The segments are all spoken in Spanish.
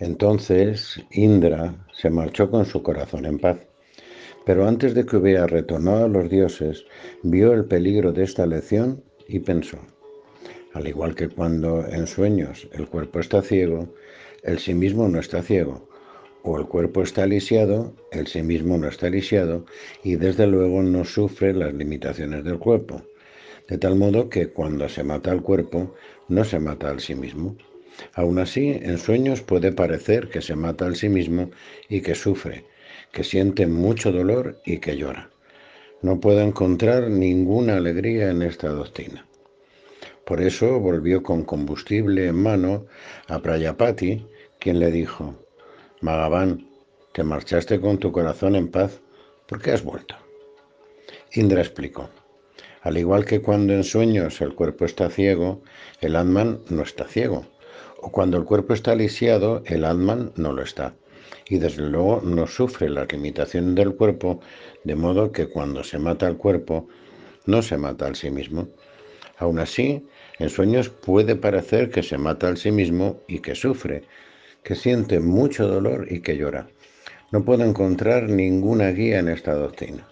Entonces Indra se marchó con su corazón en paz. Pero antes de que hubiera retornado a los dioses, vio el peligro de esta lección y pensó, al igual que cuando en sueños el cuerpo está ciego, el sí mismo no está ciego, o el cuerpo está lisiado, el sí mismo no está lisiado, y desde luego no sufre las limitaciones del cuerpo, de tal modo que cuando se mata al cuerpo, no se mata al sí mismo. Aún así, en sueños puede parecer que se mata al sí mismo y que sufre, que siente mucho dolor y que llora. No puede encontrar ninguna alegría en esta doctrina. Por eso volvió con combustible en mano a Prayapati, quien le dijo, Magavan, te marchaste con tu corazón en paz, ¿por qué has vuelto? Indra explicó, al igual que cuando en sueños el cuerpo está ciego, el Atman no está ciego cuando el cuerpo está lisiado, el Atman no lo está. Y desde luego no sufre la limitación del cuerpo, de modo que cuando se mata al cuerpo, no se mata al sí mismo. Aún así, en sueños puede parecer que se mata al sí mismo y que sufre, que siente mucho dolor y que llora. No puedo encontrar ninguna guía en esta doctrina.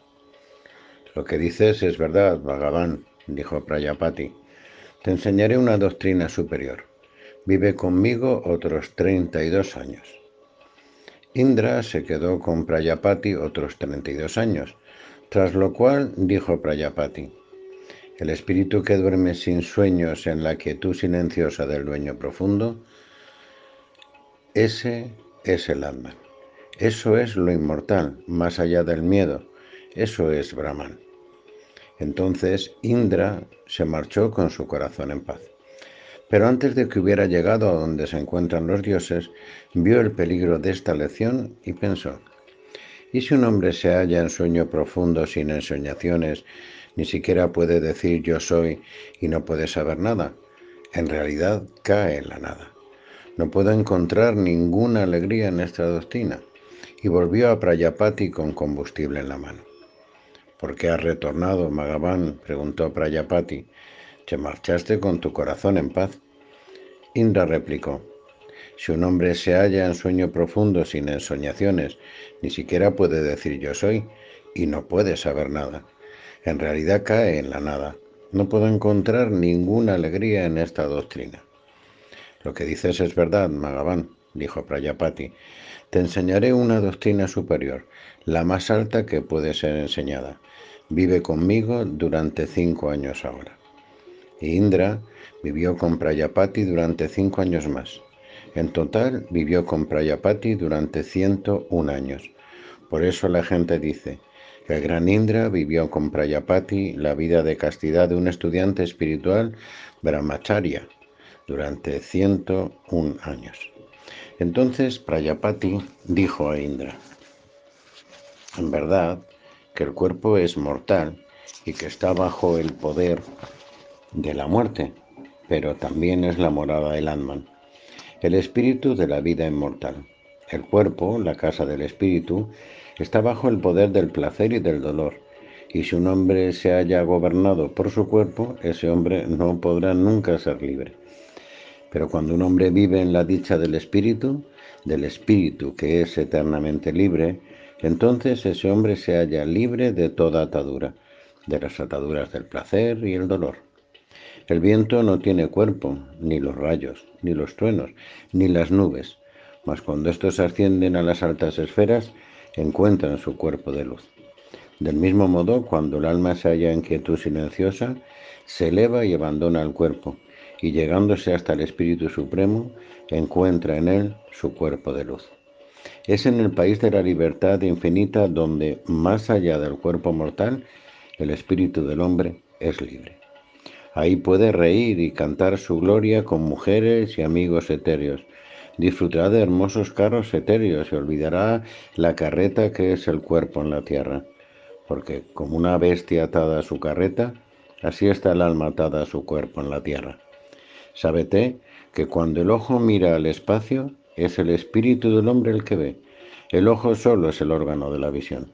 Lo que dices es verdad, Bhagavan, dijo Prayapati. Te enseñaré una doctrina superior. Vive conmigo otros 32 años. Indra se quedó con Prayapati otros 32 años, tras lo cual dijo Prayapati, el espíritu que duerme sin sueños en la quietud silenciosa del dueño profundo, ese es el alma. Eso es lo inmortal, más allá del miedo. Eso es Brahman. Entonces Indra se marchó con su corazón en paz. Pero antes de que hubiera llegado a donde se encuentran los dioses, vio el peligro de esta lección y pensó, ¿y si un hombre se halla en sueño profundo sin ensoñaciones, ni siquiera puede decir yo soy y no puede saber nada? En realidad cae en la nada. No puedo encontrar ninguna alegría en esta doctrina. Y volvió a Prayapati con combustible en la mano. ¿Por qué has retornado, Magavan? preguntó Prayapati te marchaste con tu corazón en paz. Indra replicó, si un hombre se halla en sueño profundo sin ensoñaciones, ni siquiera puede decir yo soy, y no puede saber nada. En realidad cae en la nada. No puedo encontrar ninguna alegría en esta doctrina. Lo que dices es verdad, Magavan, dijo Prayapati. Te enseñaré una doctrina superior, la más alta que puede ser enseñada. Vive conmigo durante cinco años ahora. Indra vivió con Prayapati durante cinco años más. En total vivió con Prayapati durante 101 años. Por eso la gente dice que el gran Indra vivió con Prayapati la vida de castidad de un estudiante espiritual brahmacharya durante 101 años. Entonces Prayapati dijo a Indra, en verdad que el cuerpo es mortal y que está bajo el poder de la muerte, pero también es la morada del Atman, el espíritu de la vida inmortal. El cuerpo, la casa del espíritu, está bajo el poder del placer y del dolor, y si un hombre se haya gobernado por su cuerpo, ese hombre no podrá nunca ser libre. Pero cuando un hombre vive en la dicha del espíritu, del espíritu que es eternamente libre, entonces ese hombre se halla libre de toda atadura, de las ataduras del placer y el dolor. El viento no tiene cuerpo, ni los rayos, ni los truenos, ni las nubes, mas cuando estos ascienden a las altas esferas, encuentran su cuerpo de luz. Del mismo modo, cuando el alma se halla en quietud silenciosa, se eleva y abandona el cuerpo, y llegándose hasta el Espíritu Supremo, encuentra en él su cuerpo de luz. Es en el país de la libertad infinita donde, más allá del cuerpo mortal, el espíritu del hombre es libre. Ahí puede reír y cantar su gloria con mujeres y amigos etéreos. Disfrutará de hermosos carros etéreos y olvidará la carreta que es el cuerpo en la tierra. Porque como una bestia atada a su carreta, así está el alma atada a su cuerpo en la tierra. Sábete que cuando el ojo mira al espacio, es el espíritu del hombre el que ve. El ojo solo es el órgano de la visión.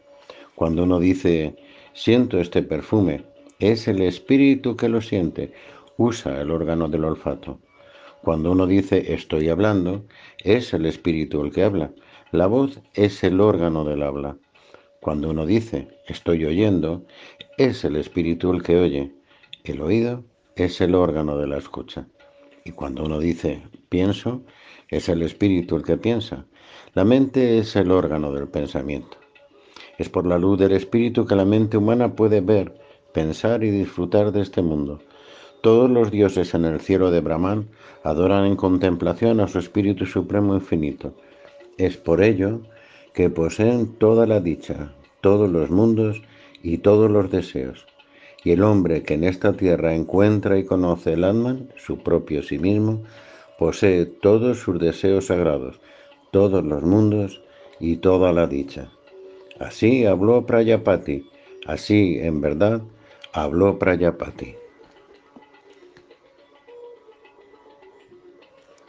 Cuando uno dice, siento este perfume, es el espíritu que lo siente, usa el órgano del olfato. Cuando uno dice estoy hablando, es el espíritu el que habla. La voz es el órgano del habla. Cuando uno dice estoy oyendo, es el espíritu el que oye. El oído es el órgano de la escucha. Y cuando uno dice pienso, es el espíritu el que piensa. La mente es el órgano del pensamiento. Es por la luz del espíritu que la mente humana puede ver, pensar y disfrutar de este mundo. Todos los dioses en el cielo de Brahman adoran en contemplación a su Espíritu Supremo Infinito. Es por ello que poseen toda la dicha, todos los mundos y todos los deseos. Y el hombre que en esta tierra encuentra y conoce el Atman, su propio sí mismo, posee todos sus deseos sagrados, todos los mundos y toda la dicha. Así habló Prayapati, así en verdad habló Prayapati.